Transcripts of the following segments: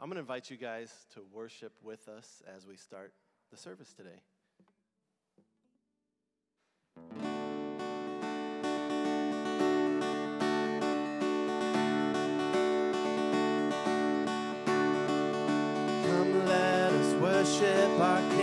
I'm going to invite you guys to worship with us as we start the service today. Come, let us worship our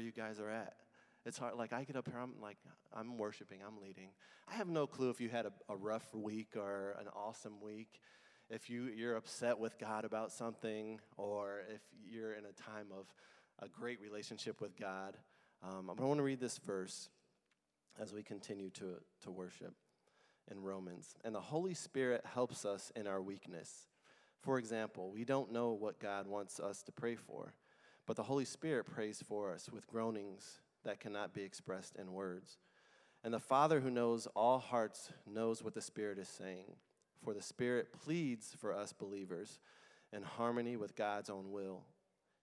you guys are at. It's hard. Like I get up here, I'm like, I'm worshiping, I'm leading. I have no clue if you had a, a rough week or an awesome week. If you, you're upset with God about something, or if you're in a time of a great relationship with God. Um, I want to read this verse as we continue to, to worship in Romans. And the Holy Spirit helps us in our weakness. For example, we don't know what God wants us to pray for but the Holy Spirit prays for us with groanings that cannot be expressed in words. And the Father who knows all hearts knows what the Spirit is saying, for the Spirit pleads for us believers in harmony with God's own will.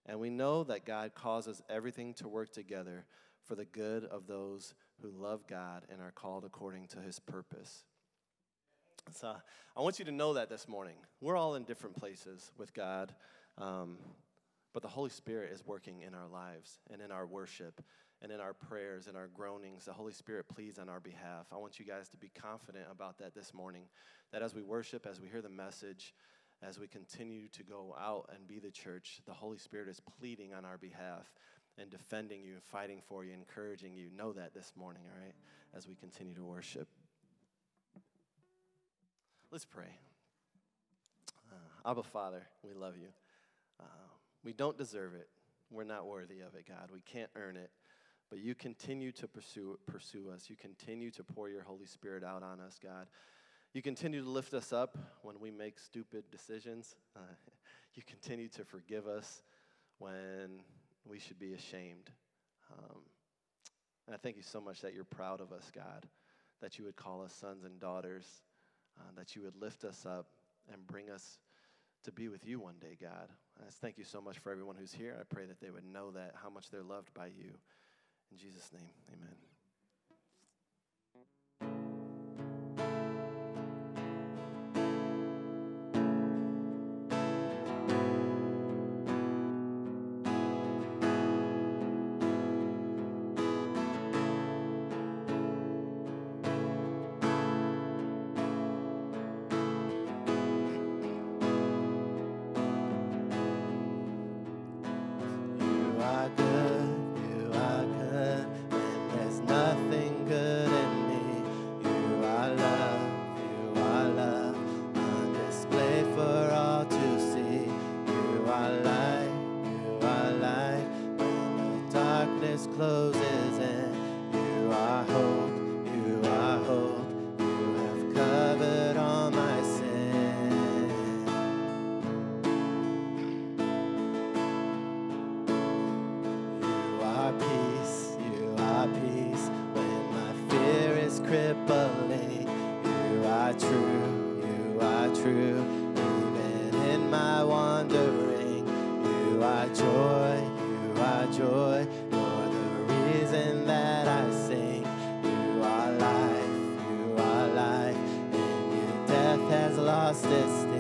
And we know that God causes everything to work together for the good of those who love God and are called according to his purpose. So I want you to know that this morning. We're all in different places with God. Um, but the Holy Spirit is working in our lives and in our worship and in our prayers and our groanings. The Holy Spirit pleads on our behalf. I want you guys to be confident about that this morning, that as we worship, as we hear the message, as we continue to go out and be the church, the Holy Spirit is pleading on our behalf and defending you, and fighting for you, encouraging you. Know that this morning, all right, as we continue to worship. Let's pray. Uh, Abba, Father, we love you. We don't deserve it. We're not worthy of it, God. We can't earn it. But you continue to pursue, pursue us. You continue to pour your Holy Spirit out on us, God. You continue to lift us up when we make stupid decisions. Uh, you continue to forgive us when we should be ashamed. Um, and I thank you so much that you're proud of us, God, that you would call us sons and daughters, uh, that you would lift us up and bring us to be with you one day, God. Thank you so much for everyone who's here. I pray that they would know that, how much they're loved by you. In Jesus' name, amen. lost it.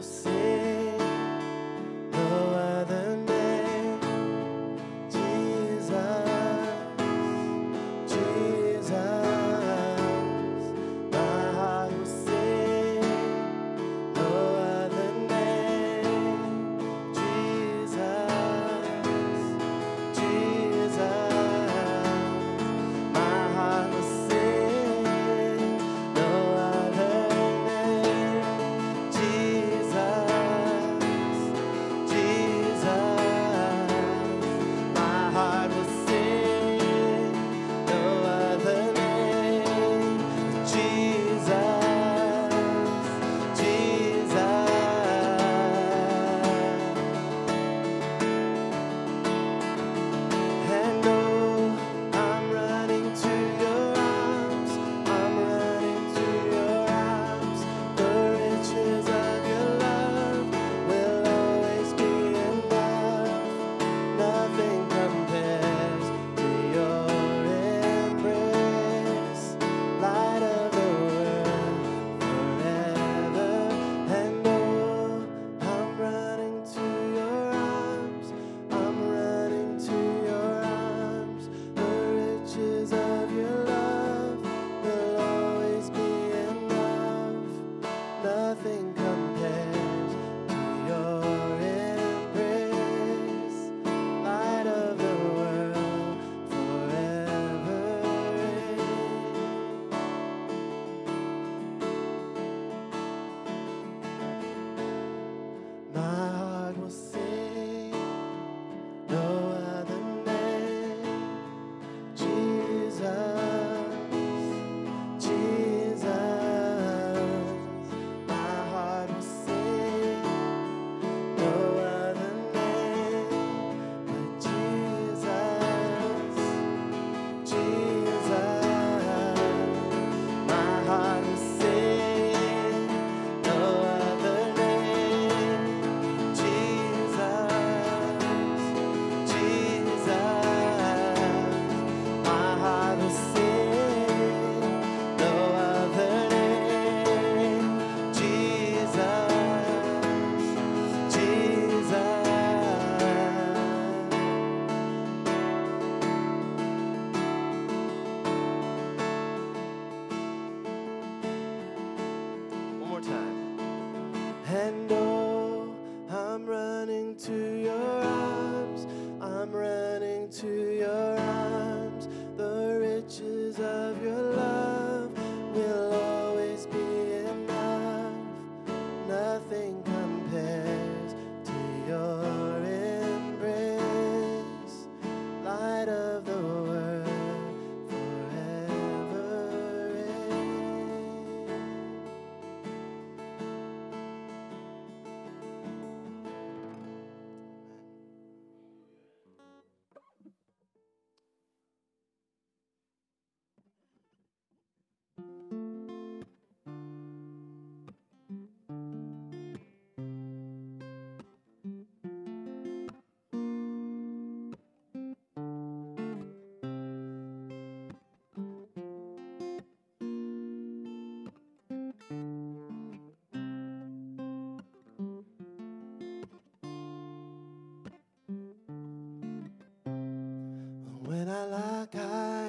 so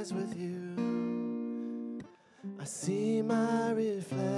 with you. I see my reflection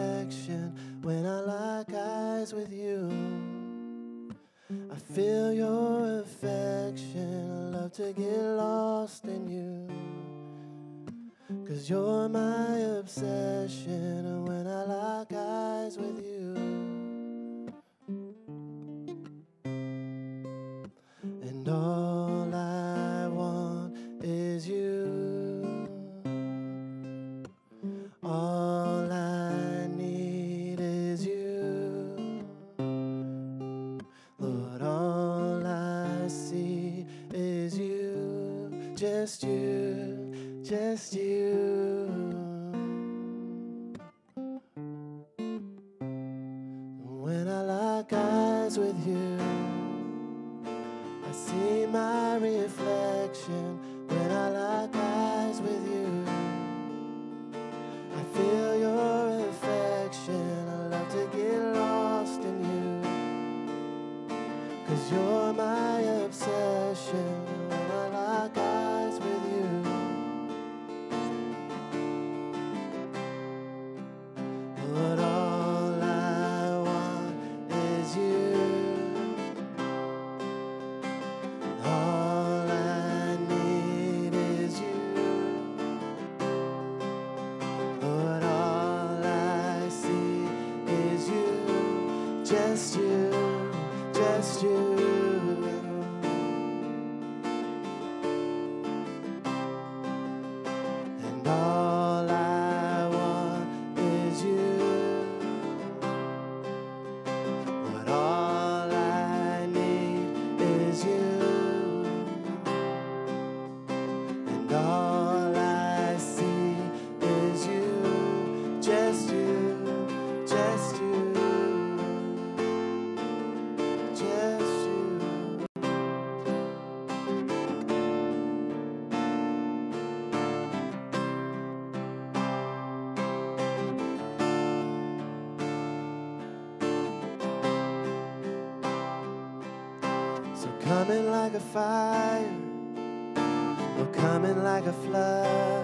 Just you, just you. Like a fire, or coming like a flood.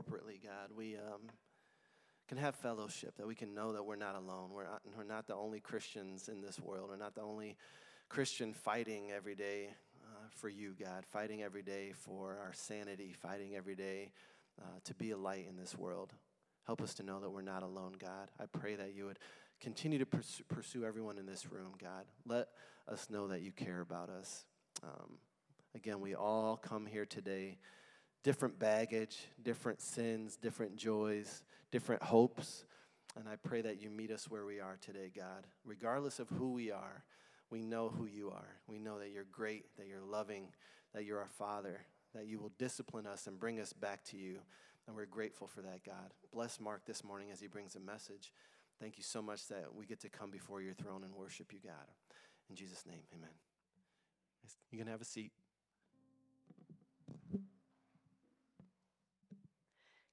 Corporately, God, we um, can have fellowship, that we can know that we're not alone. We're not, we're not the only Christians in this world. We're not the only Christian fighting every day uh, for you, God, fighting every day for our sanity, fighting every day uh, to be a light in this world. Help us to know that we're not alone, God. I pray that you would continue to pursue, everyone in this room, God. Let us know that you care about us. Um, again, we all come here today, different baggage, different sins, different joys, different hopes. And I pray that you meet us where we are today, God. Regardless of who we are, we know who you are. We know that you're great, that you're loving, that you're our Father, that you will discipline us and bring us back to you. And we're grateful for that, God. Bless Mark this morning as he brings a message. Thank you so much that we get to come before your throne and worship you, God. In Jesus' name, amen. You can have a seat.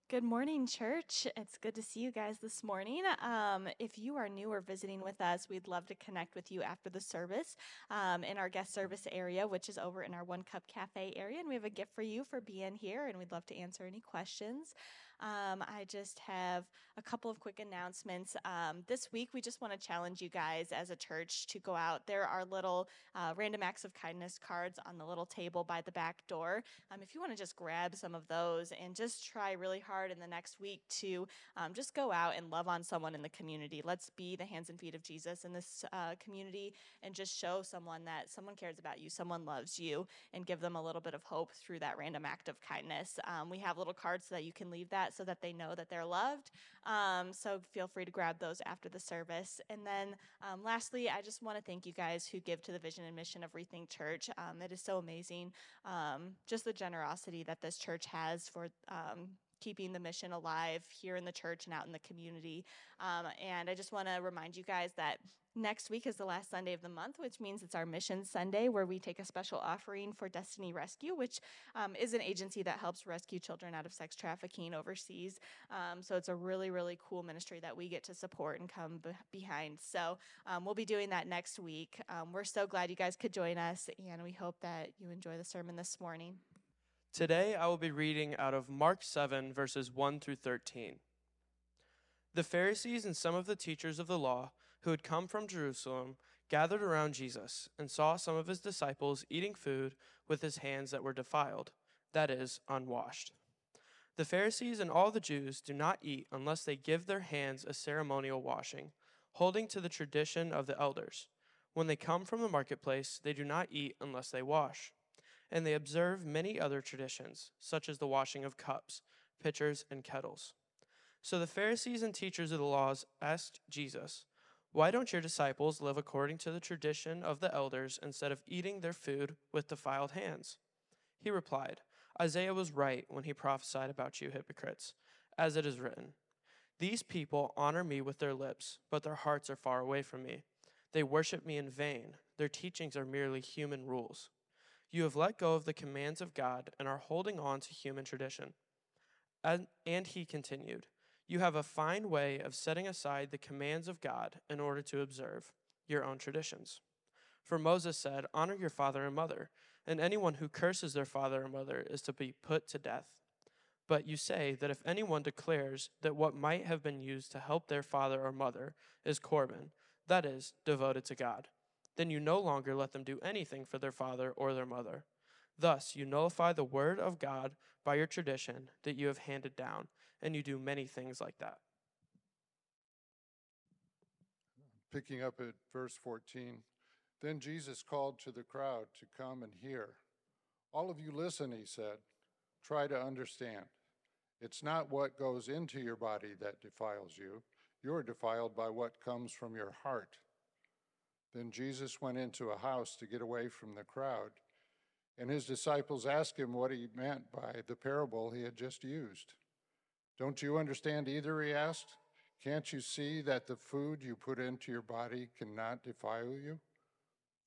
Good morning, church. It's good to see you guys this morning. Um, if you are new or visiting with us, we'd love to connect with you after the service um, in our guest service area, which is over in our One Cup Cafe area. And we have a gift for you for being here, and we'd love to answer any questions. Um, I just have a couple of quick announcements. Um, this week, we just want to challenge you guys as a church to go out. There are little uh, random acts of kindness cards on the little table by the back door. Um, if you want to just grab some of those and just try really hard in the next week to um, just go out and love on someone in the community. Let's be the hands and feet of Jesus in this uh, community and just show someone that someone cares about you, someone loves you, and give them a little bit of hope through that random act of kindness. Um, we have little cards so that you can leave that that so that they know that they're loved. Um, so feel free to grab those after the service. And then um, lastly, I just want to thank you guys who give to the vision and mission of Rethink Church. Um, it is so amazing, um, just the generosity that this church has for um, keeping the mission alive here in the church and out in the community. Um, and I just want to remind you guys that next week is the last Sunday of the month, which means it's our Mission Sunday, where we take a special offering for Destiny Rescue, which um, is an agency that helps rescue children out of sex trafficking overseas. Um, so it's a really, really cool ministry that we get to support and come be- behind. So um, we'll be doing that next week. Um, we're so glad you guys could join us, and we hope that you enjoy the sermon this morning. Today I will be reading out of Mark 7, verses 1 through 13. The Pharisees and some of the teachers of the law who had come from Jerusalem gathered around Jesus and saw some of his disciples eating food with his hands that were defiled, that is, unwashed. The Pharisees and all the Jews do not eat unless they give their hands a ceremonial washing, holding to the tradition of the elders. When they come from the marketplace, they do not eat unless they wash and they observe many other traditions, such as the washing of cups, pitchers, and kettles. So the Pharisees and teachers of the laws asked Jesus, Why don't your disciples live according to the tradition of the elders instead of eating their food with defiled hands? He replied, Isaiah was right when he prophesied about you hypocrites, as it is written, These people honor me with their lips, but their hearts are far away from me. They worship me in vain. Their teachings are merely human rules. You have let go of the commands of God and are holding on to human tradition. And, and he continued, You have a fine way of setting aside the commands of God in order to observe your own traditions. For Moses said, Honor your father and mother, and anyone who curses their father or mother is to be put to death. But you say that if anyone declares that what might have been used to help their father or mother is Corban, that is, devoted to God, then you no longer let them do anything for their father or their mother. Thus, you nullify the word of God by your tradition that you have handed down, and you do many things like that. Picking up at verse 14, then Jesus called to the crowd to come and hear. All of you listen, he said. Try to understand. It's not what goes into your body that defiles you. You're defiled by what comes from your heart. Then Jesus went into a house to get away from the crowd, and his disciples asked him what he meant by the parable he had just used. Don't you understand either? He asked. Can't you see that the food you put into your body cannot defile you?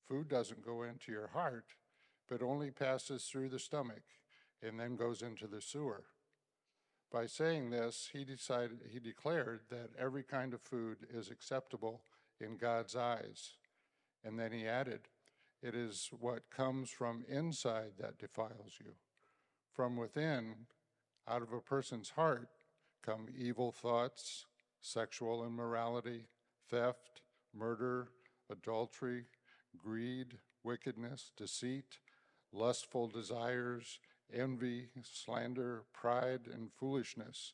Food doesn't go into your heart, but only passes through the stomach and then goes into the sewer. By saying this, he decided he declared that every kind of food is acceptable in God's eyes. And then he added, It is what comes from inside that defiles you. From within, out of a person's heart, come evil thoughts, sexual immorality, theft, murder, adultery, greed, wickedness, deceit, lustful desires, envy, slander, pride, and foolishness.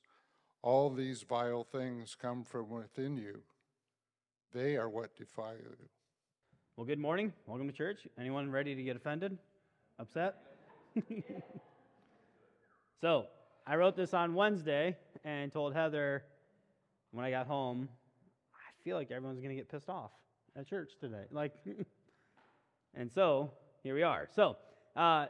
All these vile things come from within you. They are what defile you. Well, good morning. Welcome to church. Anyone ready to get offended? Upset? so, I wrote this on Wednesday and told Heather when I got home, I feel like everyone's going to get pissed off at church today. Like, and so here we are. So, uh,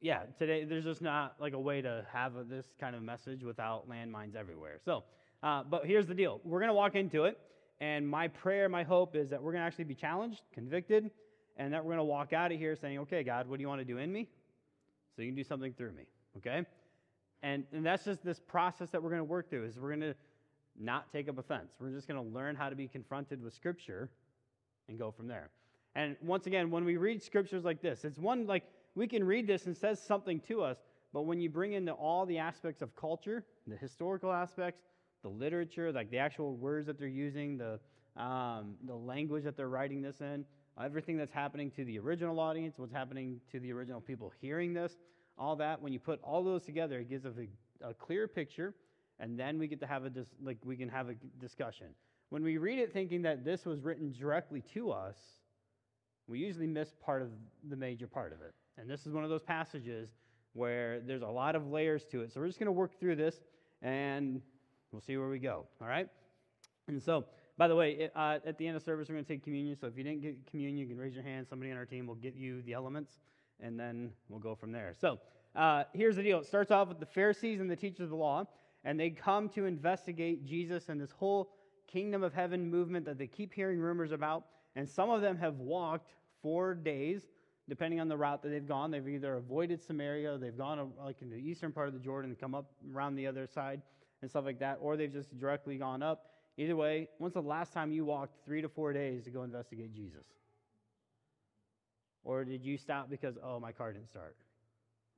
yeah, today there's just not like a way to have a, this kind of message without landmines everywhere. So, uh, but here's the deal we're going to walk into it And my prayer, my hope is that we're going to actually be challenged, convicted, and that we're going to walk out of here saying, okay, God, what do you want to do in me? So you can do something through me, okay? And, and that's just this process that we're going to work through is we're going to not take up offense. We're just going to learn how to be confronted with Scripture and go from there. And once again, when we read scriptures like this, it's one like we can read this and says something to us, but when you bring into all the aspects of culture, the historical aspects, the literature, like the actual words that they're using, the um, the language that they're writing this in, everything that's happening to the original audience, what's happening to the original people hearing this, all that. When you put all those together, it gives a, a clear picture, and then we get to have a dis- like we can have a discussion. When we read it thinking that this was written directly to us, we usually miss part of the major part of it. And this is one of those passages where there's a lot of layers to it. So we're just going to work through this and we'll see where we go. All right? And so, by the way, it, uh, at the end of service, we're going to take communion. So if you didn't get communion, you can raise your hand. Somebody on our team will get you the elements and then we'll go from there. So uh, here's the deal it starts off with the Pharisees and the teachers of the law, and they come to investigate Jesus and this whole kingdom of heaven movement that they keep hearing rumors about. And some of them have walked four days, depending on the route that they've gone. They've either avoided Samaria, they've gone uh, like in the eastern part of the Jordan and come up around the other side and stuff like that, or they've just directly gone up. Either way, when's the last time you walked three to four days to go investigate Jesus? Or did you stop because, oh, my car didn't start?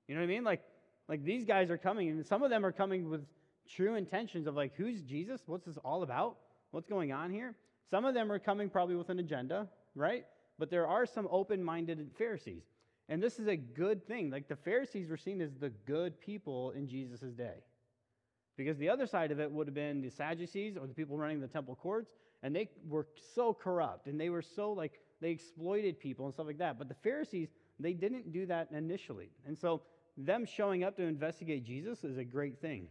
You know what I mean? Like, like these guys are coming, and some of them are coming with true intentions of like, who's Jesus? What's this all about? What's going on here? Some of them are coming probably with an agenda, right? But there are some open minded Pharisees. And this is a good thing. Like the Pharisees were seen as the good people in Jesus' day. Because the other side of it would have been the Sadducees or the people running the temple courts, and they were so corrupt and they were so like they exploited people and stuff like that. But the Pharisees, they didn't do that initially. And so them showing up to investigate Jesus is a great thing.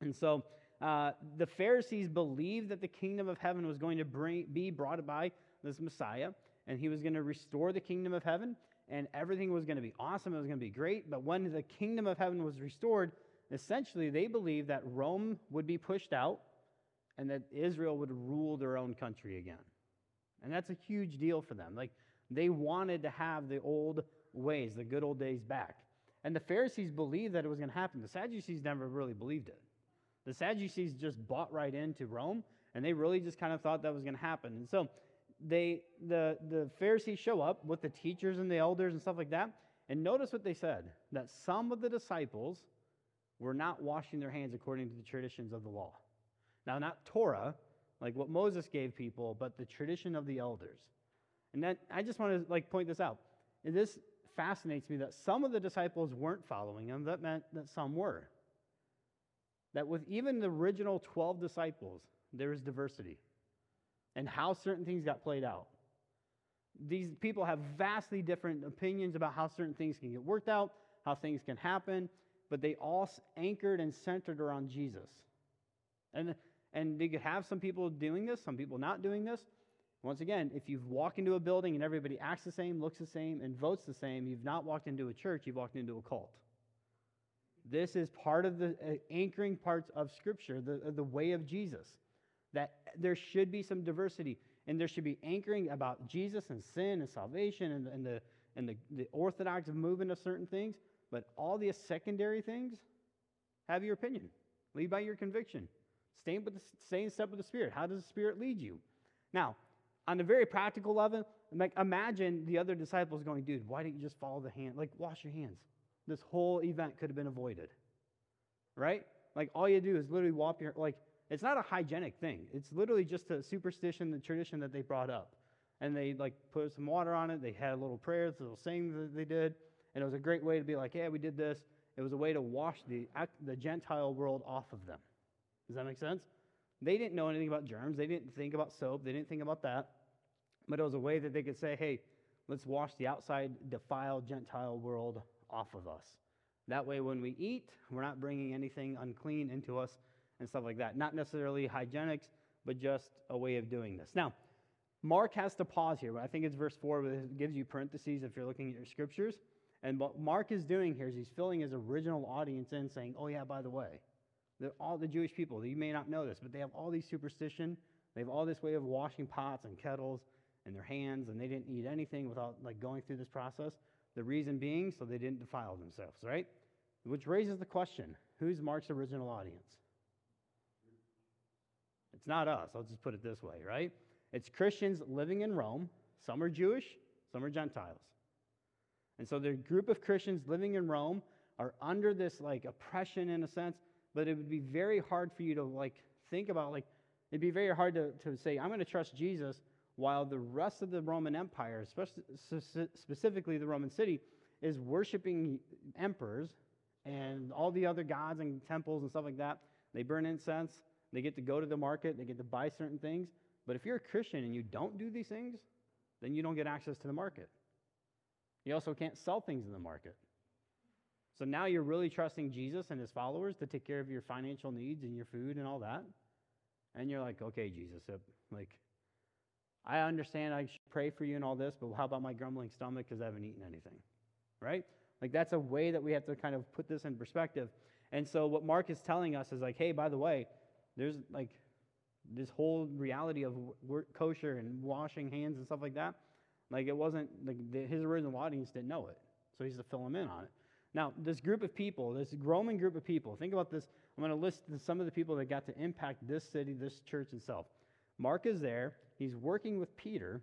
And so uh, the Pharisees believed that the kingdom of heaven was going to bring, be brought by this Messiah, and he was going to restore the kingdom of heaven, and everything was going to be awesome. It was going to be great. But when the kingdom of heaven was restored, essentially they believed that Rome would be pushed out and that Israel would rule their own country again. And that's a huge deal for them. Like they wanted to have the old ways, the good old days back. And the Pharisees believed that it was going to happen. The Sadducees never really believed it. The Sadducees just bought right into Rome, and they really just kind of thought that was going to happen. And so they, the, the Pharisees show up with the teachers and the elders and stuff like that. And notice what they said that some of the disciples were not washing their hands according to the traditions of the law. Now, not Torah, like what Moses gave people, but the tradition of the elders. And that I just want to like point this out. And this fascinates me that some of the disciples weren't following him. That meant that some were that with even the original 12 disciples, there is diversity and how certain things got played out. These people have vastly different opinions about how certain things can get worked out, how things can happen, but they all anchored and centered around Jesus. And, and you could have some people doing this, some people not doing this. Once again, if you walk into a building and everybody acts the same, looks the same, and votes the same, you've not walked into a church, you've walked into a cult. This is part of the uh, anchoring parts of Scripture, the, uh, the way of Jesus, that there should be some diversity and there should be anchoring about Jesus and sin and salvation and, and, the, and the, the orthodox movement of certain things. But all the secondary things, have your opinion. Lead by your conviction. Stay, with the, stay in step with the Spirit. How does the Spirit lead you? Now, on a very practical level, like imagine the other disciples going, dude, why don't you just follow the hand? Like, wash your hands this whole event could have been avoided. Right? Like all you do is literally walk your like it's not a hygienic thing. It's literally just a superstition, the tradition that they brought up. And they like put some water on it. They had a little prayer, a little saying that they did, and it was a great way to be like, yeah, we did this. It was a way to wash the the Gentile world off of them. Does that make sense? They didn't know anything about germs. They didn't think about soap. They didn't think about that. But it was a way that they could say, hey, let's wash the outside defiled Gentile world off of us. That way, when we eat, we're not bringing anything unclean into us and stuff like that. Not necessarily hygienics, but just a way of doing this. Now, Mark has to pause here. But I think it's verse 4, but it gives you parentheses if you're looking at your scriptures. And what Mark is doing here is he's filling his original audience in, saying, Oh, yeah, by the way, all the Jewish people, you may not know this, but they have all these superstition They have all this way of washing pots and kettles and their hands, and they didn't eat anything without like going through this process. The reason being so they didn't defile themselves, right? Which raises the question who's Mark's original audience? It's not us. I'll just put it this way, right? It's Christians living in Rome. Some are Jewish, some are Gentiles. And so the group of Christians living in Rome are under this like oppression in a sense, but it would be very hard for you to like think about like it'd be very hard to, to say, I'm going to trust Jesus while the rest of the Roman Empire, specifically the Roman city, is worshiping emperors and all the other gods and temples and stuff like that. They burn incense. They get to go to the market. They get to buy certain things. But if you're a Christian and you don't do these things, then you don't get access to the market. You also can't sell things in the market. So now you're really trusting Jesus and his followers to take care of your financial needs and your food and all that. And you're like, okay, Jesus, uh, like, I understand I should pray for you and all this, but how about my grumbling stomach because I haven't eaten anything? Right? Like, that's a way that we have to kind of put this in perspective. And so, what Mark is telling us is like, hey, by the way, there's like this whole reality of kosher and washing hands and stuff like that. Like, it wasn't, like, his original audience didn't know it. So, he's to fill them in on it. Now, this group of people, this Roman group of people, think about this. I'm going to list some of the people that got to impact this city, this church itself. Mark is there. He's working with Peter.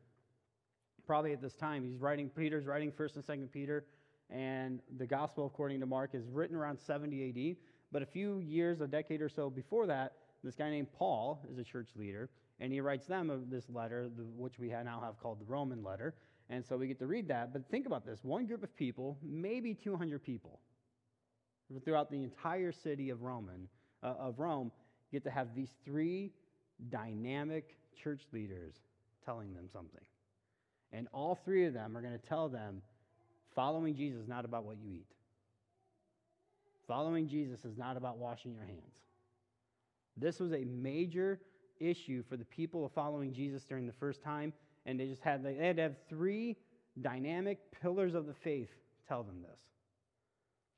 Probably at this time, he's writing, Peter's writing 1st and 2nd Peter, and the gospel, according to Mark, is written around 70 AD. But a few years, a decade or so before that, this guy named Paul is a church leader, and he writes them this letter, which we now have called the Roman letter. And so we get to read that. But think about this one group of people, maybe 200 people, throughout the entire city of Roman, uh, of Rome, get to have these three dynamic church leaders telling them something. And all three of them are going to tell them following Jesus is not about what you eat. Following Jesus is not about washing your hands. This was a major issue for the people of following Jesus during the first time, and they just had they had to have three dynamic pillars of the faith tell them this.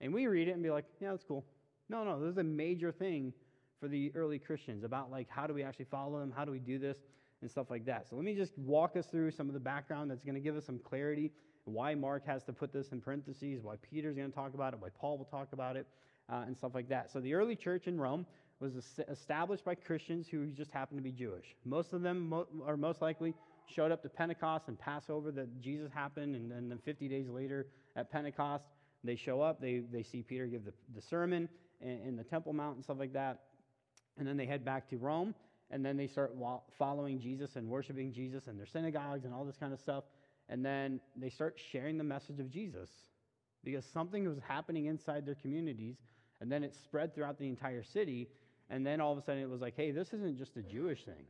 And we read it and be like, yeah, that's cool. No, no, this is a major thing for the early Christians about like how do we actually follow them, how do we do this, and stuff like that. So let me just walk us through some of the background that's going to give us some clarity why Mark has to put this in parentheses, why Peter's going to talk about it, why Paul will talk about it, uh, and stuff like that. So the early church in Rome was established by Christians who just happened to be Jewish. Most of them, mo- or most likely, showed up to Pentecost and Passover that Jesus happened, and, and then 50 days later at Pentecost, they show up, they, they see Peter give the, the sermon in, in the Temple Mount and stuff like that, and then they head back to Rome, and then they start following Jesus and worshiping Jesus in their synagogues and all this kind of stuff, and then they start sharing the message of Jesus because something was happening inside their communities, and then it spread throughout the entire city, and then all of a sudden it was like, hey, this isn't just a Jewish thing.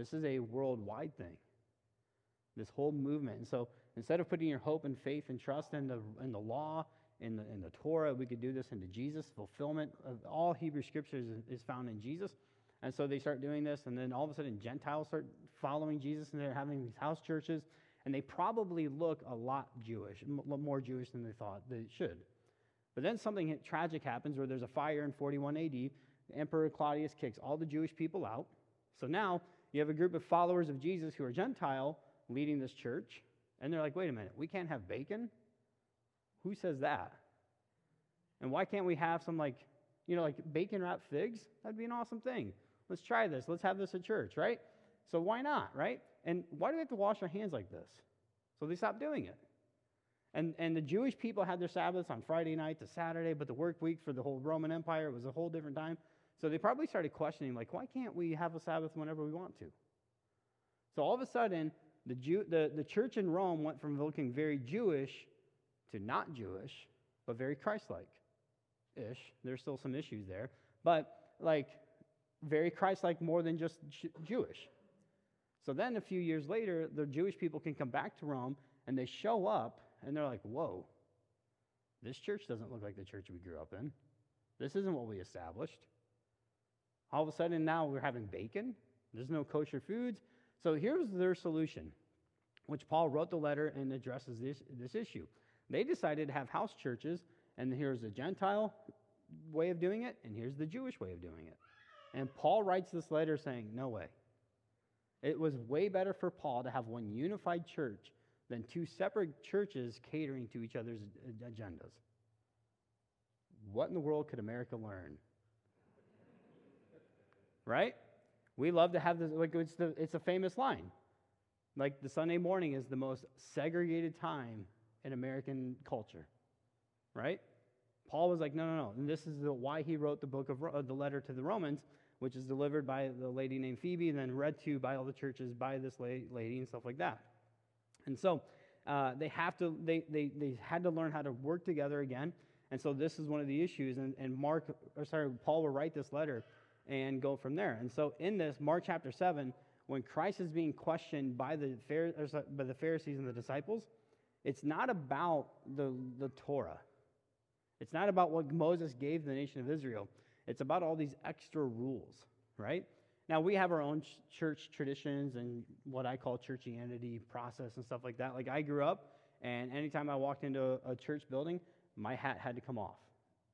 This is a worldwide thing. This whole movement. And so instead of putting your hope and faith and trust in the, in the law, in the, in the Torah, we could do this into Jesus. Fulfillment of all Hebrew scriptures is, found in Jesus. And so they start doing this, and then all of a sudden Gentiles start following Jesus, and they're having these house churches, and they probably look a lot Jewish, more Jewish than they thought they should. But then something tragic happens where there's a fire in 41 AD. The Emperor Claudius kicks all the Jewish people out. So now you have a group of followers of Jesus who are Gentile leading this church, and they're like, wait a minute, we can't have bacon? Who says that? And why can't we have some, like, you know, like bacon wrapped figs? That'd be an awesome thing. Let's try this. Let's have this at church, right? So why not, right? And why do we have to wash our hands like this? So they stopped doing it. And, and the Jewish people had their Sabbaths on Friday night to Saturday, but the work week for the whole Roman Empire was a whole different time. So they probably started questioning, like, why can't we have a Sabbath whenever we want to? So all of a sudden, the, Jew, the, the church in Rome went from looking very Jewish to not Jewish, but very Christ like ish. There's still some issues there, but like very Christ like more than just Jewish. So then a few years later, the Jewish people can come back to Rome and they show up and they're like, whoa, this church doesn't look like the church we grew up in. This isn't what we established. All of a sudden now we're having bacon. There's no kosher foods. So here's their solution, which Paul wrote the letter and addresses this, this issue. They decided to have house churches, and here's the Gentile way of doing it, and here's the Jewish way of doing it. And Paul writes this letter saying, No way. It was way better for Paul to have one unified church than two separate churches catering to each other's agendas. What in the world could America learn? Right? We love to have this, like, it's, the, it's a famous line. Like, the Sunday morning is the most segregated time in American culture, right? Paul was like, no, no, no. And this is the, why he wrote the book of uh, the letter to the Romans, which is delivered by the lady named Phoebe and then read to by all the churches by this lady and stuff like that. And so uh, they have to, they, they, they had to learn how to work together again. And so this is one of the issues. And, and Mark, or sorry, Paul will write this letter and go from there. And so in this, Mark chapter 7, when Christ is being questioned by the, by the Pharisees and the disciples, it's not about the, the Torah. It's not about what Moses gave the nation of Israel. It's about all these extra rules, right? Now, we have our own ch- church traditions and what I call churchianity process and stuff like that. Like, I grew up, and anytime I walked into a, a church building, my hat had to come off.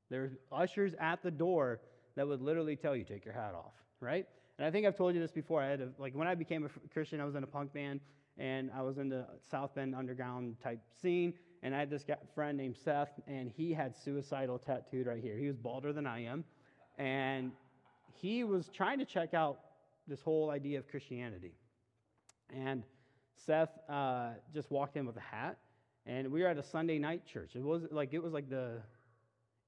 There's ushers at the door that would literally tell you, take your hat off, right? And I think I've told you this before. I had a, like when I became a Christian, I was in a punk band and I was in the South Bend underground type scene. And I had this guy, friend named Seth, and he had suicidal tattooed right here. He was balder than I am, and he was trying to check out this whole idea of Christianity. And Seth uh, just walked in with a hat, and we were at a Sunday night church. It was like it was like the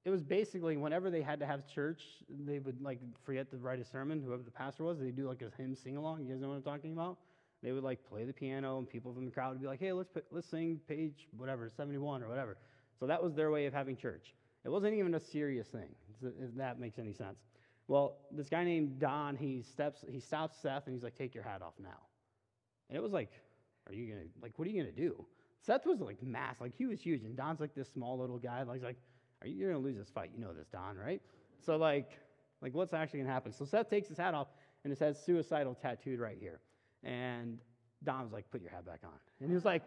it was basically whenever they had to have church, they would like forget to write a sermon, whoever the pastor was, they'd do like a hymn sing along. You guys know what I'm talking about? They would like play the piano, and people from the crowd would be like, "Hey, let's let's sing page whatever, 71 or whatever." So that was their way of having church. It wasn't even a serious thing, if that makes any sense. Well, this guy named Don, he steps, he stops Seth, and he's like, "Take your hat off now." And it was like, "Are you gonna like? What are you gonna do?" Seth was like mass, like he was huge, and Don's like this small little guy. Like, he's like, are you going to lose this fight? You know this, Don, right? So, like, like what's actually to happen? So Seth takes his hat off, and it says suicidal tattooed right here. And Don was like, put your hat back on. And he was like,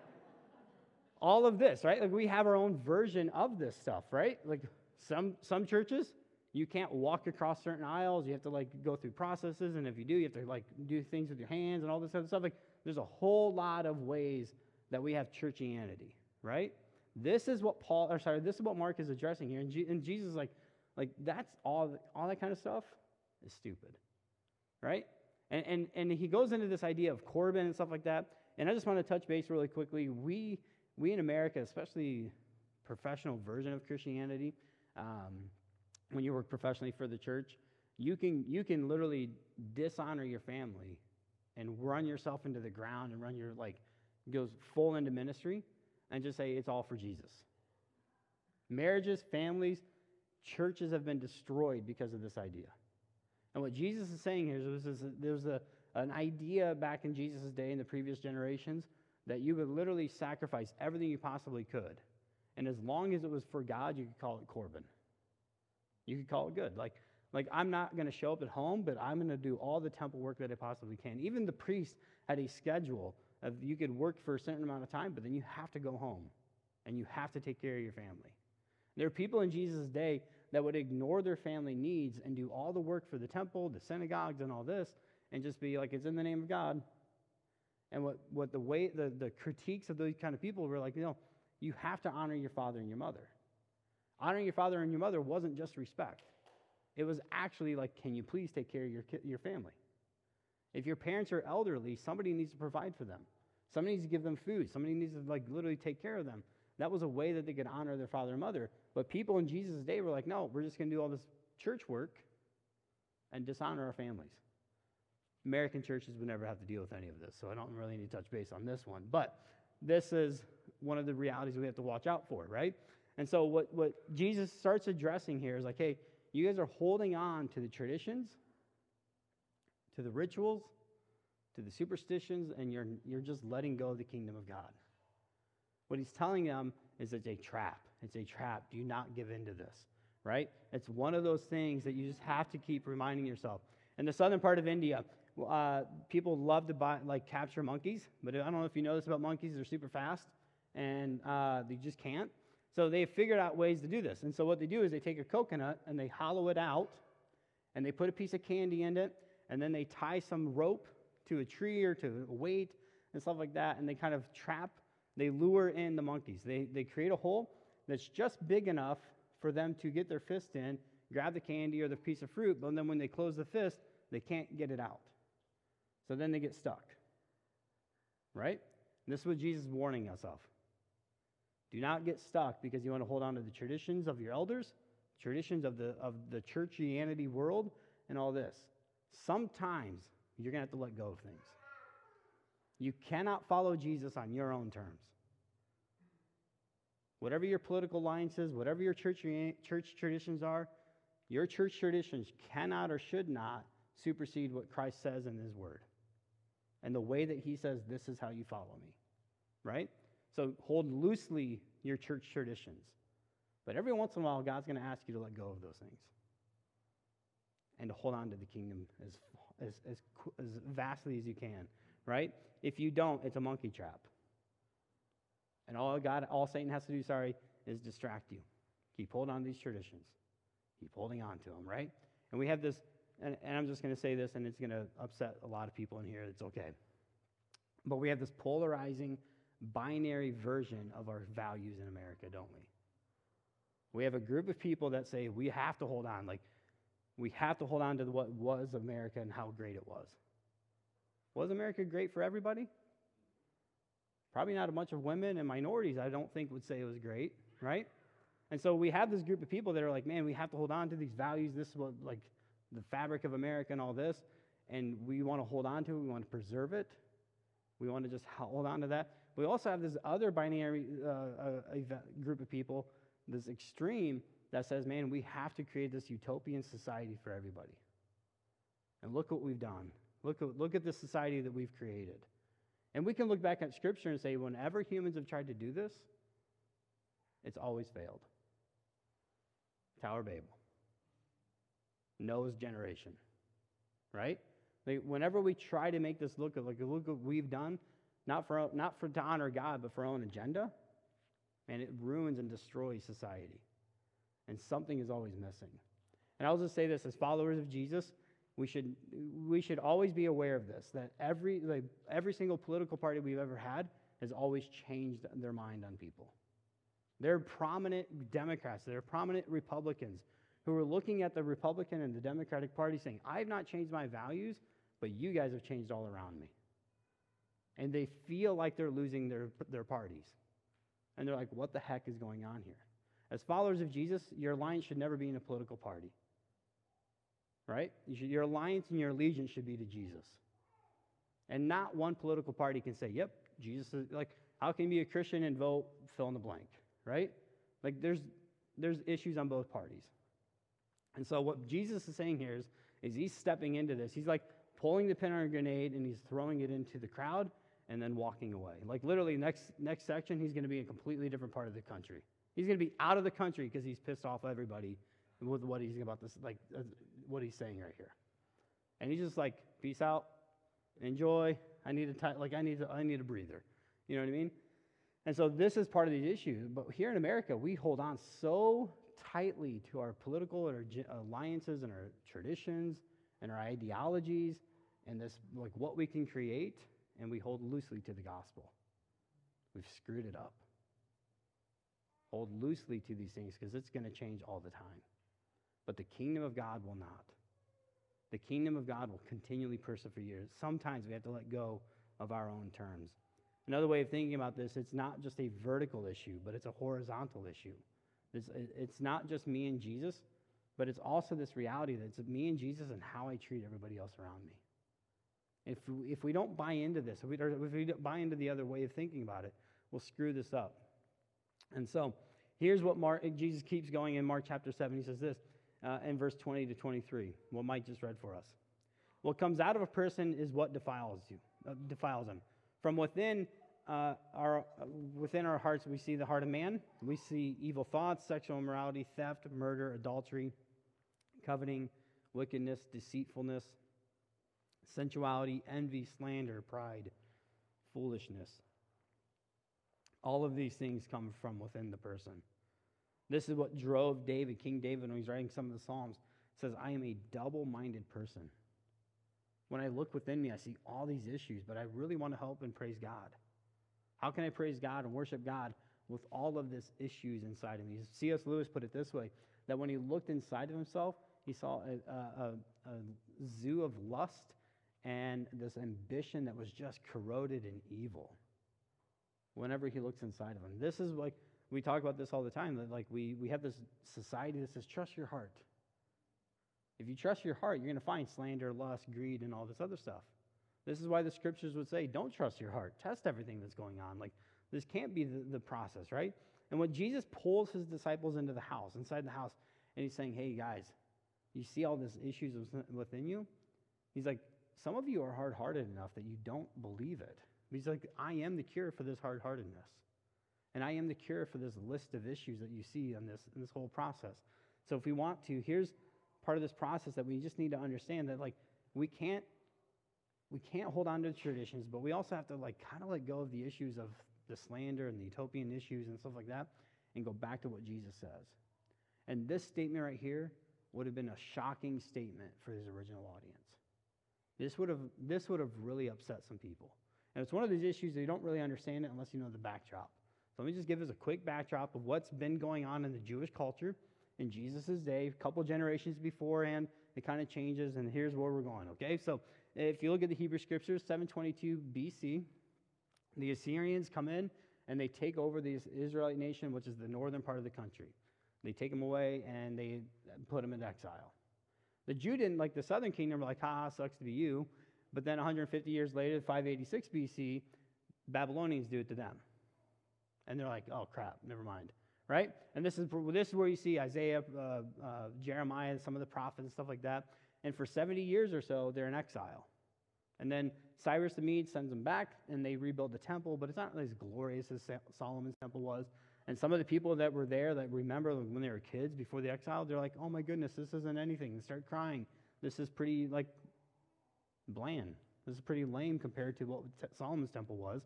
all of this, right? Like, we have our own version of this stuff, right? Like, some, some churches, you can't walk across certain aisles. You have to, like, go through processes. And if you do, you have to, like, do things with your hands and all this other stuff. Like, there's a whole lot of ways that we have churchianity, right? This is what Paul, or sorry, this is what Mark is addressing here. And, G- and Jesus is like, like that's all, all that kind of stuff is stupid, right? And, and, and he goes into this idea of Corban and stuff like that. And I just want to touch base really quickly. We, we in America, especially professional version of Christianity, um, when you work professionally for the church, you can, you can literally dishonor your family and run yourself into the ground and run your, like, goes full into ministry and just say it's all for Jesus. Marriages, families, churches have been destroyed because of this idea. And what Jesus is saying here is there was a, an idea back in Jesus' day in the previous generations that you would literally sacrifice everything you possibly could. And as long as it was for God, you could call it Corban. You could call it good. Like, like I'm not going to show up at home, but I'm going to do all the temple work that I possibly can. Even the priest had a schedule of you could work for a certain amount of time, but then you have to go home and you have to take care of your family. There are people in Jesus' day that would ignore their family needs and do all the work for the temple, the synagogues, and all this, and just be like, it's in the name of God. And what, what the way the, the critiques of those kind of people were like, you know, you have to honor your father and your mother. Honoring your father and your mother wasn't just respect. It was actually like, can you please take care of your, your family? If your parents are elderly, somebody needs to provide for them. Somebody needs to give them food. Somebody needs to like literally take care of them. That was a way that they could honor their father and mother. But people in Jesus' day were like, no, we're just going to do all this church work and dishonor our families. American churches would never have to deal with any of this, so I don't really need to touch base on this one. But this is one of the realities we have to watch out for, right? And so what, what Jesus starts addressing here is like, hey, you guys are holding on to the traditions to the rituals, to the superstitions, and you're, you're just letting go of the kingdom of God. What he's telling them is it's a trap. It's a trap. Do not give in to this, right? It's one of those things that you just have to keep reminding yourself. In the southern part of India, uh, people love to buy, like capture monkeys, but I don't know if you know this about monkeys. They're super fast, and uh, they just can't. So they figured out ways to do this. And so what they do is they take a coconut and they hollow it out, and they put a piece of candy in it, and then they tie some rope to a tree or to a weight and stuff like that, and they kind of trap, they lure in the monkeys. They, they create a hole that's just big enough for them to get their fist in, grab the candy or the piece of fruit, but then when they close the fist, they can't get it out. So then they get stuck. Right? And this is what Jesus is warning us of. Do not get stuck because you want to hold on to the traditions of your elders, traditions of the, of the churchianity world, and all this. Sometimes you're going to have to let go of things. You cannot follow Jesus on your own terms. Whatever your political alliances, whatever your church, church traditions are, your church traditions cannot or should not supersede what Christ says in His Word and the way that He says, This is how you follow me. Right? So hold loosely your church traditions. But every once in a while, God's going to ask you to let go of those things and to hold on to the kingdom as, as, as, as vastly as you can, right? If you don't, it's a monkey trap. And all God, all Satan has to do, sorry, is distract you. Keep holding on to these traditions. Keep holding on to them, right? And we have this, and, and I'm just going to say this, and it's going to upset a lot of people in here. It's okay. But we have this polarizing, binary version of our values in America, don't we? We have a group of people that say we have to hold on. Like, we have to hold on to what was America and how great it was. Was America great for everybody? Probably not a bunch of women and minorities, I don't think, would say it was great, right? And so we have this group of people that are like, man, we have to hold on to these values. This is what, like, the fabric of America and all this. And we want to hold on to it. We want to preserve it. We want to just hold on to that. We also have this other binary uh, uh, group of people, this extreme, that says, man, we have to create this utopian society for everybody. And look what we've done. Look at, look at the society that we've created. And we can look back at Scripture and say, whenever humans have tried to do this, it's always failed. Tower of Babel, Noah's generation, right? Like whenever we try to make this look like look what we've done, not for not for to honor God, but for our own agenda, and it ruins and destroys society. And something is always missing. And I'll just say this: as followers of Jesus, we should, we should always be aware of this that every, like, every single political party we've ever had has always changed their mind on people. There are prominent Democrats, there are prominent Republicans who are looking at the Republican and the Democratic Party saying, I've not changed my values, but you guys have changed all around me. And they feel like they're losing their, their parties. And they're like, what the heck is going on here? As followers of Jesus, your alliance should never be in a political party right? You should, your alliance and your allegiance should be to Jesus. And not one political party can say, yep, Jesus is like, how can you be a Christian and vote fill in the blank, right? Like there's there's issues on both parties. And so what Jesus is saying here is, is he's stepping into this. He's like pulling the pin on a grenade and he's throwing it into the crowd and then walking away. Like literally next next section, he's going to be in a completely different part of the country. He's going to be out of the country because he's pissed off everybody with what he's about this, like uh, what he's saying right here. And he's just like, peace out, enjoy. I need a like I need a, I need a breather. You know what I mean? And so this is part of the issue. But here in America, we hold on so tightly to our political and our alliances and our traditions and our ideologies and this like what we can create, and we hold loosely to the gospel. We've screwed it up. Hold loosely to these things because it's going to change all the time but the kingdom of God will not. The kingdom of God will continually persevere. Sometimes we have to let go of our own terms. Another way of thinking about this, it's not just a vertical issue, but it's a horizontal issue. It's, it's not just me and Jesus, but it's also this reality that it's me and Jesus and how I treat everybody else around me. If we, if we don't buy into this, if we, if we don't buy into the other way of thinking about it, we'll screw this up. And so here's what Mark, Jesus keeps going in Mark chapter 7. He says this uh, in verse 20 to 23, what Mike just read for us. What comes out of a person is what defiles you, uh, defiles him. From within uh, our within our hearts, we see the heart of man. We see evil thoughts, sexual immorality, theft, murder, adultery, coveting, wickedness, deceitfulness, sensuality, envy, slander, pride, foolishness. All of these things come from within the person. This is what drove David, King David, when he's writing some of the Psalms, says, I am a double minded person. When I look within me, I see all these issues, but I really want to help and praise God. How can I praise God and worship God with all of this issues inside of me? C.S. Lewis put it this way that when he looked inside of himself, he saw a, a, a, a zoo of lust and this ambition that was just corroded and evil whenever he looks inside of him. This is like, we talk about this all the time, that like we, we have this society that says, trust your heart. If you trust your heart, you're going to find slander, lust, greed, and all this other stuff. This is why the scriptures would say, don't trust your heart. Test everything that's going on. Like, this can't be the, the process, right? And when Jesus pulls his disciples into the house, inside the house, and he's saying, hey, guys, you see all these issues within you? He's like, some of you are hard hearted enough that you don't believe it. He's like, I am the cure for this hard heartedness. And I am the cure for this list of issues that you see in this, in this whole process. So if we want to, here's part of this process that we just need to understand that like we can't we can't hold on to traditions, but we also have to like kind of let go of the issues of the slander and the utopian issues and stuff like that and go back to what Jesus says. And this statement right here would have been a shocking statement for his original audience. This would have this would have really upset some people. And it's one of these issues that you don't really understand it unless you know the backdrop. So let me just give us a quick backdrop of what's been going on in the Jewish culture in Jesus' day, a couple generations beforehand. It kind of changes, and here's where we're going, okay? So if you look at the Hebrew scriptures, 722 BC, the Assyrians come in and they take over the Israelite nation, which is the northern part of the country. They take them away and they put them in exile. The Judean, like the southern kingdom, were like, ha, sucks to be you. But then 150 years later, 586 BC, Babylonians do it to them. And they're like, oh, crap, never mind. Right? And this is, this is where you see Isaiah, uh, uh, Jeremiah, some of the prophets and stuff like that. And for 70 years or so, they're in exile. And then Cyrus the Mede sends them back, and they rebuild the temple, but it's not as glorious as Solomon's temple was. And some of the people that were there that remember when they were kids before the exile, they're like, oh my goodness, this isn't anything. They start crying. This is pretty, like, bland. This is pretty lame compared to what Solomon's temple was.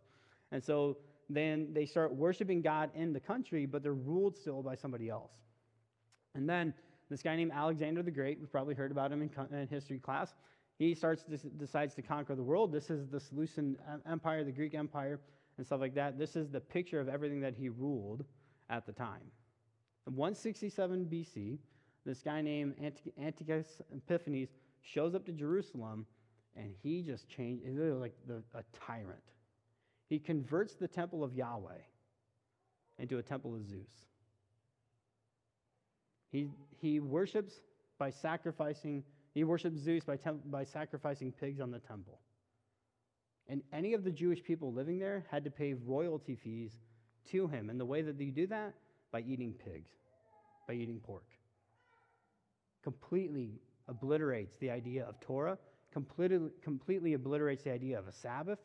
And so then they start worshiping God in the country, but they're ruled still by somebody else. And then this guy named Alexander the Great, we've probably heard about him in, in history class. He starts to, decides to conquer the world. This is the Seleucid Empire, the Greek Empire, and stuff like that. This is the picture of everything that he ruled at the time. In 167 BC, this guy named Antiochus Epiphanes shows up to Jerusalem, and he just changed. Like the, a tyrant. He converts the temple of Yahweh into a temple of Zeus. He, he worships by sacrificing, he worships Zeus by, temp, by sacrificing pigs on the temple. And any of the Jewish people living there had to pay royalty fees to him. And the way that they do that? By eating pigs, by eating pork. Completely obliterates the idea of Torah, completely, completely obliterates the idea of a Sabbath.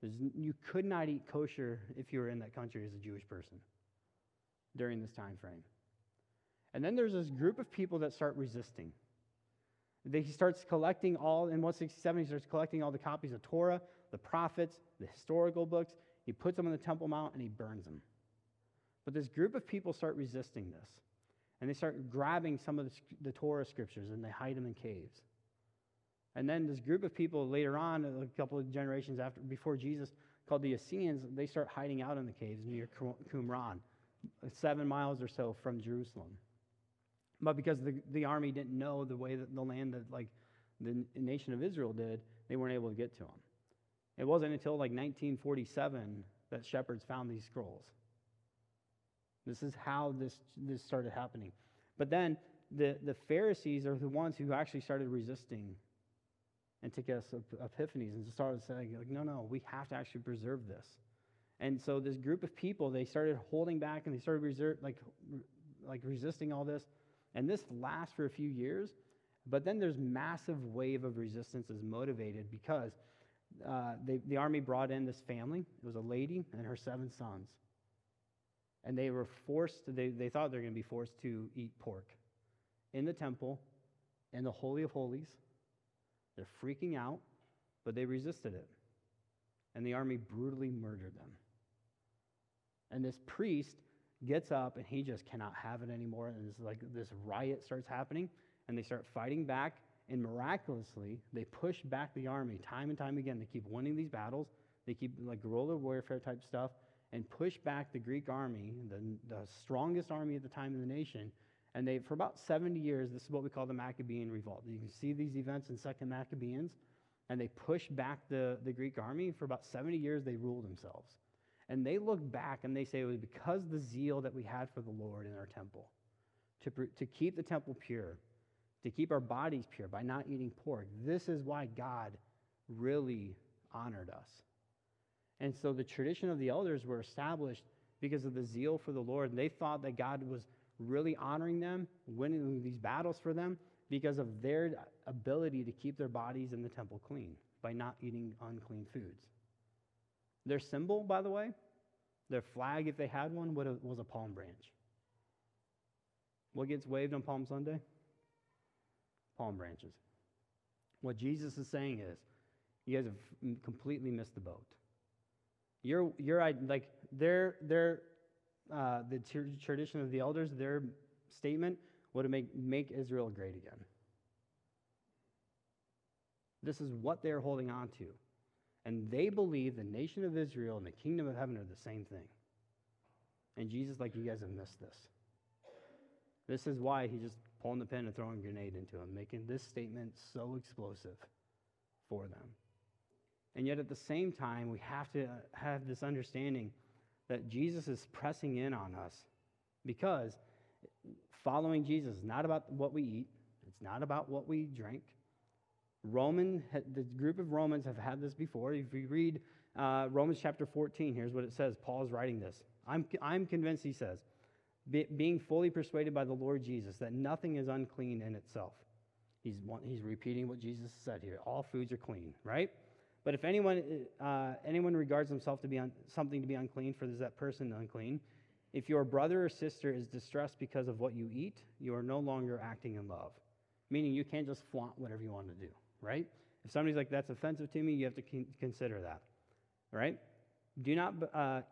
There's, you could not eat kosher if you were in that country as a Jewish person during this time frame. And then there's this group of people that start resisting. He starts collecting all, in 167, he starts collecting all the copies of Torah, the prophets, the historical books. He puts them on the Temple Mount and he burns them. But this group of people start resisting this. And they start grabbing some of the, the Torah scriptures and they hide them in caves. And then this group of people later on, a couple of generations after, before Jesus, called the Essenes, they start hiding out in the caves near Qumran, seven miles or so from Jerusalem. But because the, the army didn't know the way that the land that like the nation of Israel did, they weren't able to get to them. It wasn't until like 1947 that shepherds found these scrolls. This is how this, this started happening. But then the, the Pharisees are the ones who actually started resisting Antiochus Epiphanes and started saying, like, no, no, we have to actually preserve this. And so this group of people, they started holding back and they started reserve, like, like resisting all this. And this lasts for a few years, but then there's massive wave of resistance is motivated because uh, they, the army brought in this family. It was a lady and her seven sons. And they were forced, they, they thought they were going to be forced to eat pork in the temple, in the Holy of Holies. They're freaking out, but they resisted it. And the army brutally murdered them. And this priest gets up and he just cannot have it anymore. And it's like this riot starts happening, and they start fighting back, And miraculously, they push back the army time and time again. They keep winning these battles. They keep like guerrilla warfare type stuff and push back the Greek army, the, the strongest army at the time in the nation. And they, for about 70 years, this is what we call the Maccabean revolt. You can see these events in Second Maccabees, and they push back the, the Greek army. For about 70 years, they ruled themselves. And they look back and they say it was because the zeal that we had for the Lord in our temple, to, to keep the temple pure, to keep our bodies pure by not eating pork. This is why God really honored us. And so the tradition of the elders were established because of the zeal for the Lord. And they thought that God was really honoring them, winning these battles for them because of their ability to keep their bodies in the temple clean by not eating unclean foods. Their symbol, by the way, their flag, if they had one, was a palm branch. What gets waved on Palm Sunday? Palm branches. What Jesus is saying is, you guys have completely missed the boat. Your, your, like, their, their, uh, the t- tradition of the elders, their statement would make, make Israel great again. This is what they're holding on to. And they believe the nation of Israel and the kingdom of heaven are the same thing. And Jesus, like, you guys have missed this. This is why he's just pulling the pin and throwing a grenade into him, making this statement so explosive for them. And yet at the same time, we have to have this understanding that Jesus is pressing in on us because following Jesus is not about what we eat, it's not about what we drink. Roman, the group of Romans have had this before. If you read uh, Romans chapter 14, here's what it says. Paul is writing this. I'm, I'm convinced, he says, be, being fully persuaded by the Lord Jesus that nothing is unclean in itself. He's, he's repeating what Jesus said here. All foods are clean, right? But if anyone, uh, anyone regards himself to be un- something to be unclean, for is that person unclean? If your brother or sister is distressed because of what you eat, you are no longer acting in love. Meaning you can't just flaunt whatever you want to do, right? If somebody's like, that's offensive to me, you have to con- consider that, right? Do not, uh,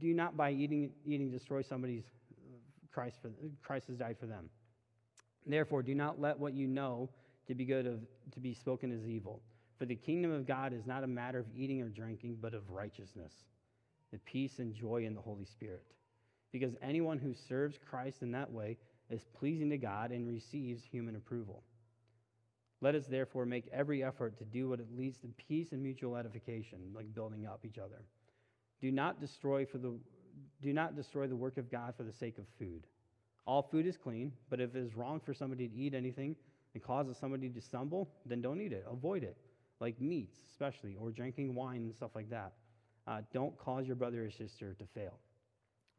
do not by eating, eating destroy somebody's uh, Christ, for, Christ has died for them. Therefore, do not let what you know to be good of, to be spoken as evil. For the kingdom of God is not a matter of eating or drinking, but of righteousness, the peace and joy in the Holy Spirit. Because anyone who serves Christ in that way is pleasing to God and receives human approval. Let us therefore make every effort to do what leads to peace and mutual edification, like building up each other. Do not destroy for the do not destroy the work of God for the sake of food. All food is clean, but if it is wrong for somebody to eat anything and causes somebody to stumble, then don't eat it. Avoid it like meats, especially, or drinking wine and stuff like that. Uh, don't cause your brother or sister to fail.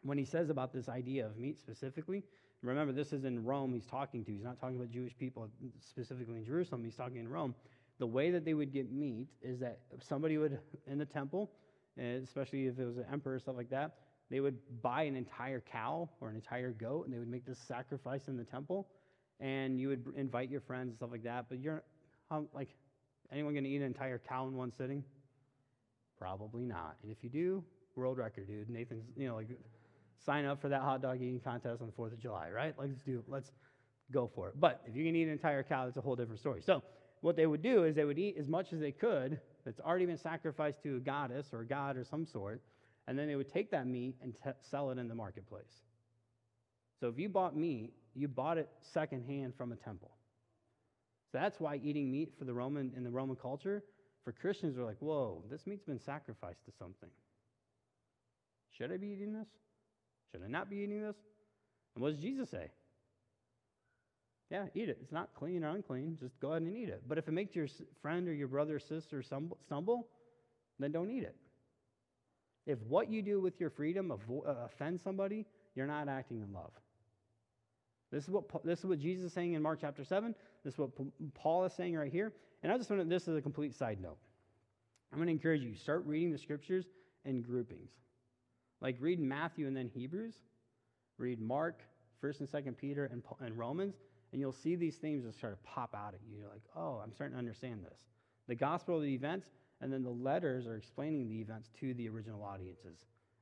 When he says about this idea of meat specifically, remember this is in Rome he's talking to. He's not talking about Jewish people specifically in Jerusalem, he's talking in Rome. The way that they would get meat is that somebody would, in the temple, especially if it was an emperor or stuff like that, they would buy an entire cow or an entire goat and they would make this sacrifice in the temple and you would invite your friends and stuff like that. But you're, like, Anyone going to eat an entire cow in one sitting? Probably not. And if you do, world record, dude. Nathan's, you know, like, sign up for that hot dog eating contest on the 4th of July, right? Let's do, let's go for it. But if you can eat an entire cow, that's a whole different story. So, what they would do is they would eat as much as they could that's already been sacrificed to a goddess or a god or some sort, and then they would take that meat and t- sell it in the marketplace. So, if you bought meat, you bought it secondhand from a temple. That's why eating meat for the Roman in the Roman culture, for Christians, were like, whoa, this meat's been sacrificed to something. Should I be eating this? Should I not be eating this? And what does Jesus say? Yeah, eat it. It's not clean or unclean. Just go ahead and eat it. But if it makes your friend or your brother or sister stumble, then don't eat it. If what you do with your freedom uh, offends somebody, you're not acting in love. This is what this is what Jesus is saying in Mark chapter 7. This is what Paul is saying right here. And I just want to, this is a complete side note. I'm going to encourage you, start reading the scriptures in groupings. Like read Matthew and then Hebrews. Read Mark, 1st and 2nd Peter, and, and Romans. And you'll see these themes just start to pop out at you. You're like, oh, I'm starting to understand this. The gospel of the events, and then the letters are explaining the events to the original audiences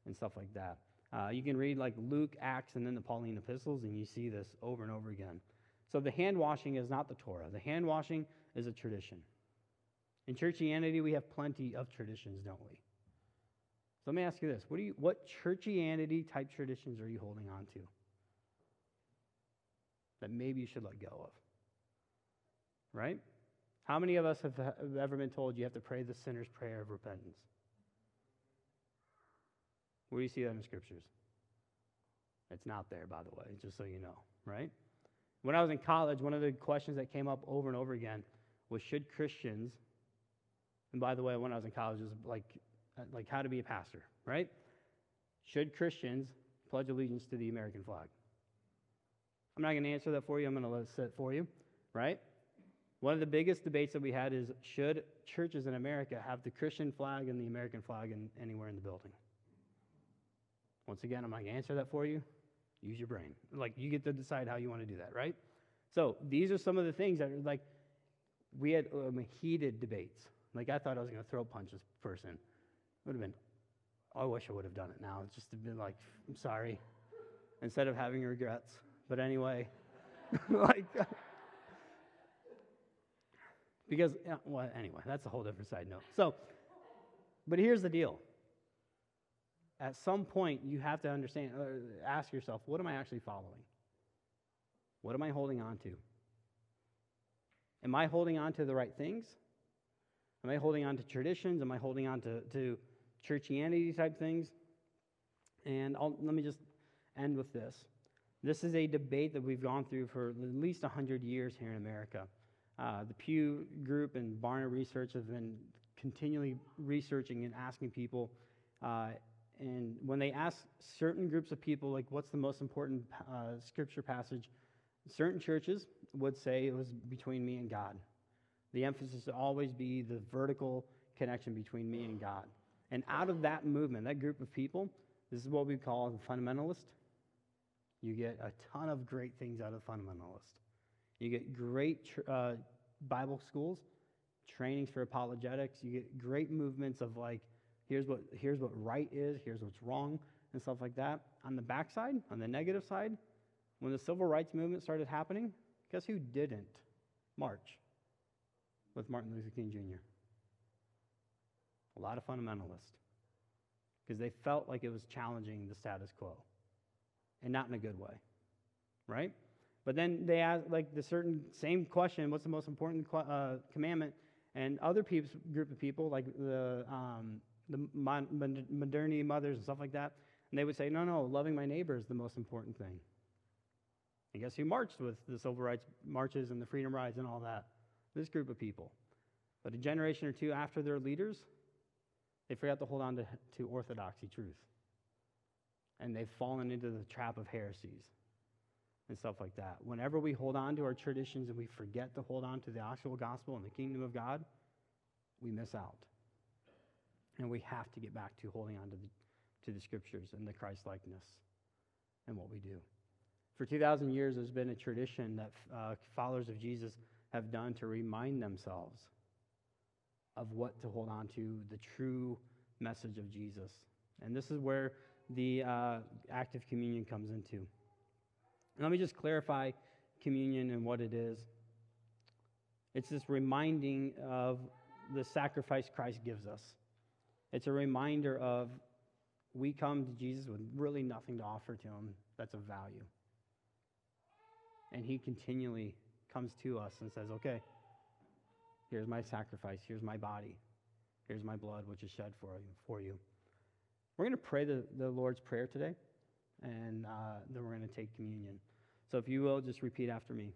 and stuff like that. Uh, you can read like Luke, Acts, and then the Pauline epistles, and you see this over and over again. So the hand washing is not the Torah. The hand washing is a tradition. In churchianity, we have plenty of traditions, don't we? So let me ask you this: What do you, what churchianity type traditions are you holding on to that maybe you should let go of? Right? How many of us have, have ever been told you have to pray the sinner's prayer of repentance? Where do you see that in the scriptures? It's not there, by the way, just so you know, right? When I was in college, one of the questions that came up over and over again was should Christians, and by the way, when I was in college, it was like, like how to be a pastor, right? Should Christians pledge allegiance to the American flag? I'm not going to answer that for you. I'm going to list it sit for you, right? One of the biggest debates that we had is should churches in America have the Christian flag and the American flag in, anywhere in the building? Once again, I'm not going to answer that for you. Use your brain. Like, you get to decide how you want to do that, right? So, these are some of the things that are like, we had um, heated debates. Like, I thought I was going to throw punch this person. Would have been, oh, I wish I would have done it now. It's just been like, I'm sorry, instead of having regrets. But anyway, like, because, well, anyway, that's a whole different side note. So, but here's the deal at some point you have to understand uh, ask yourself what am i actually following? What am i holding on to? Am i holding on to the right things? Am i holding on to traditions? Am i holding on to, to churchianity type things? And I'll, let me just end with this. This is a debate that we've gone through for at least 100 years here in america. Uh, the pew group and barna research have been continually researching and asking people uh, and when they ask certain groups of people, like, what's the most important uh, scripture passage, certain churches would say it was between me and God. The emphasis would always be the vertical connection between me and God. And out of that movement, that group of people, this is what we call the fundamentalist. You get a ton of great things out of fundamentalist. You get great uh, Bible schools, trainings for apologetics. You get great movements of like Here's what, here's what right is, here's what's wrong, and stuff like that. On the backside, on the negative side, when the civil rights movement started happening, guess who didn't march with Martin Luther King Jr.? A lot of fundamentalists. Because they felt like it was challenging the status quo. And not in a good way. Right? But then they ask like the certain same question, what's the most important uh, commandment? And other people's group of people, like the um, the modernity mothers and stuff like that. And they would say, no, no, loving my neighbor is the most important thing. And guess who marched with the civil rights marches and the freedom rides and all that? This group of people. But a generation or two after their leaders, they forgot to hold on to, to orthodoxy truth. And they've fallen into the trap of heresies and stuff like that. Whenever we hold on to our traditions and we forget to hold on to the actual gospel and the kingdom of God, we miss out. And we have to get back to holding on to the, to the scriptures and the Christ likeness and what we do. For 2,000 years, there's been a tradition that uh, followers of Jesus have done to remind themselves of what to hold on to, the true message of Jesus. And this is where the uh, active communion comes into. Let me just clarify communion and what it is. It's this reminding of the sacrifice Christ gives us. It's a reminder of we come to Jesus with really nothing to offer to him that's of value. And he continually comes to us and says, okay, here's my sacrifice, here's my body, here's my blood, which is shed for you. For you. We're going to pray the, the Lord's Prayer today, and uh, then we're going to take communion. So if you will, just repeat after me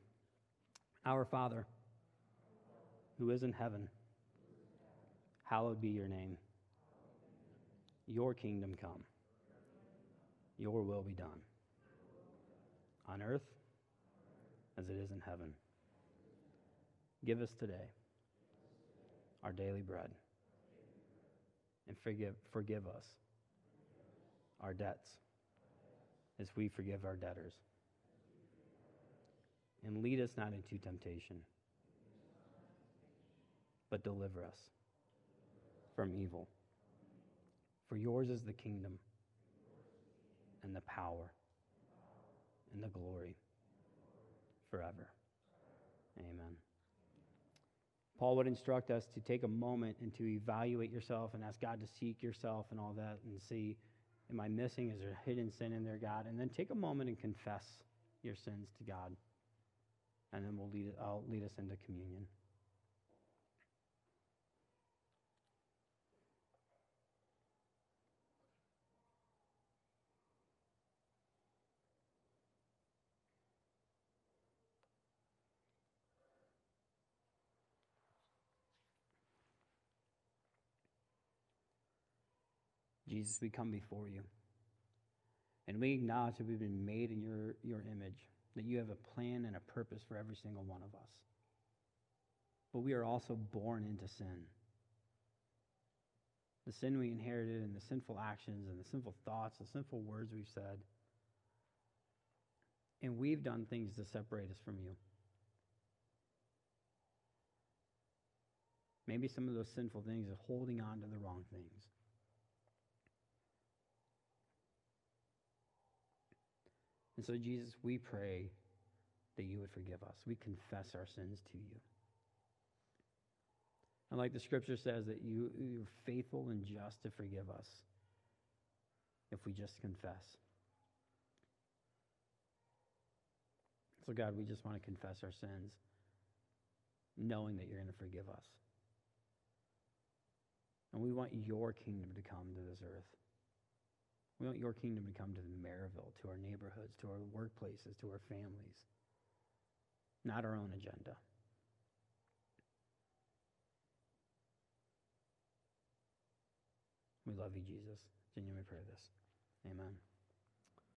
Our Father, who is in heaven, hallowed be your name. Your kingdom come. Your will be done. On earth as it is in heaven. Give us today our daily bread. And forgive, forgive us our debts as we forgive our debtors. And lead us not into temptation, but deliver us from evil. For yours is the kingdom and the power and the glory forever. Amen. Paul would instruct us to take a moment and to evaluate yourself and ask God to seek yourself and all that and see, am I missing? Is there a hidden sin in there, God? And then take a moment and confess your sins to God. And then we'll lead, I'll lead us into communion. Jesus, we come before you. And we acknowledge that we've been made in your, your image, that you have a plan and a purpose for every single one of us. But we are also born into sin. The sin we inherited, and the sinful actions, and the sinful thoughts, the sinful words we've said. And we've done things to separate us from you. Maybe some of those sinful things are holding on to the wrong things. And so, Jesus, we pray that you would forgive us. We confess our sins to you. And like the scripture says, that you, you're faithful and just to forgive us if we just confess. So, God, we just want to confess our sins, knowing that you're going to forgive us. And we want your kingdom to come to this earth. We want your kingdom to come to the Maryville, to our neighborhoods, to our workplaces, to our families, not our own agenda. We love you, Jesus. Genuinely pray this. Amen.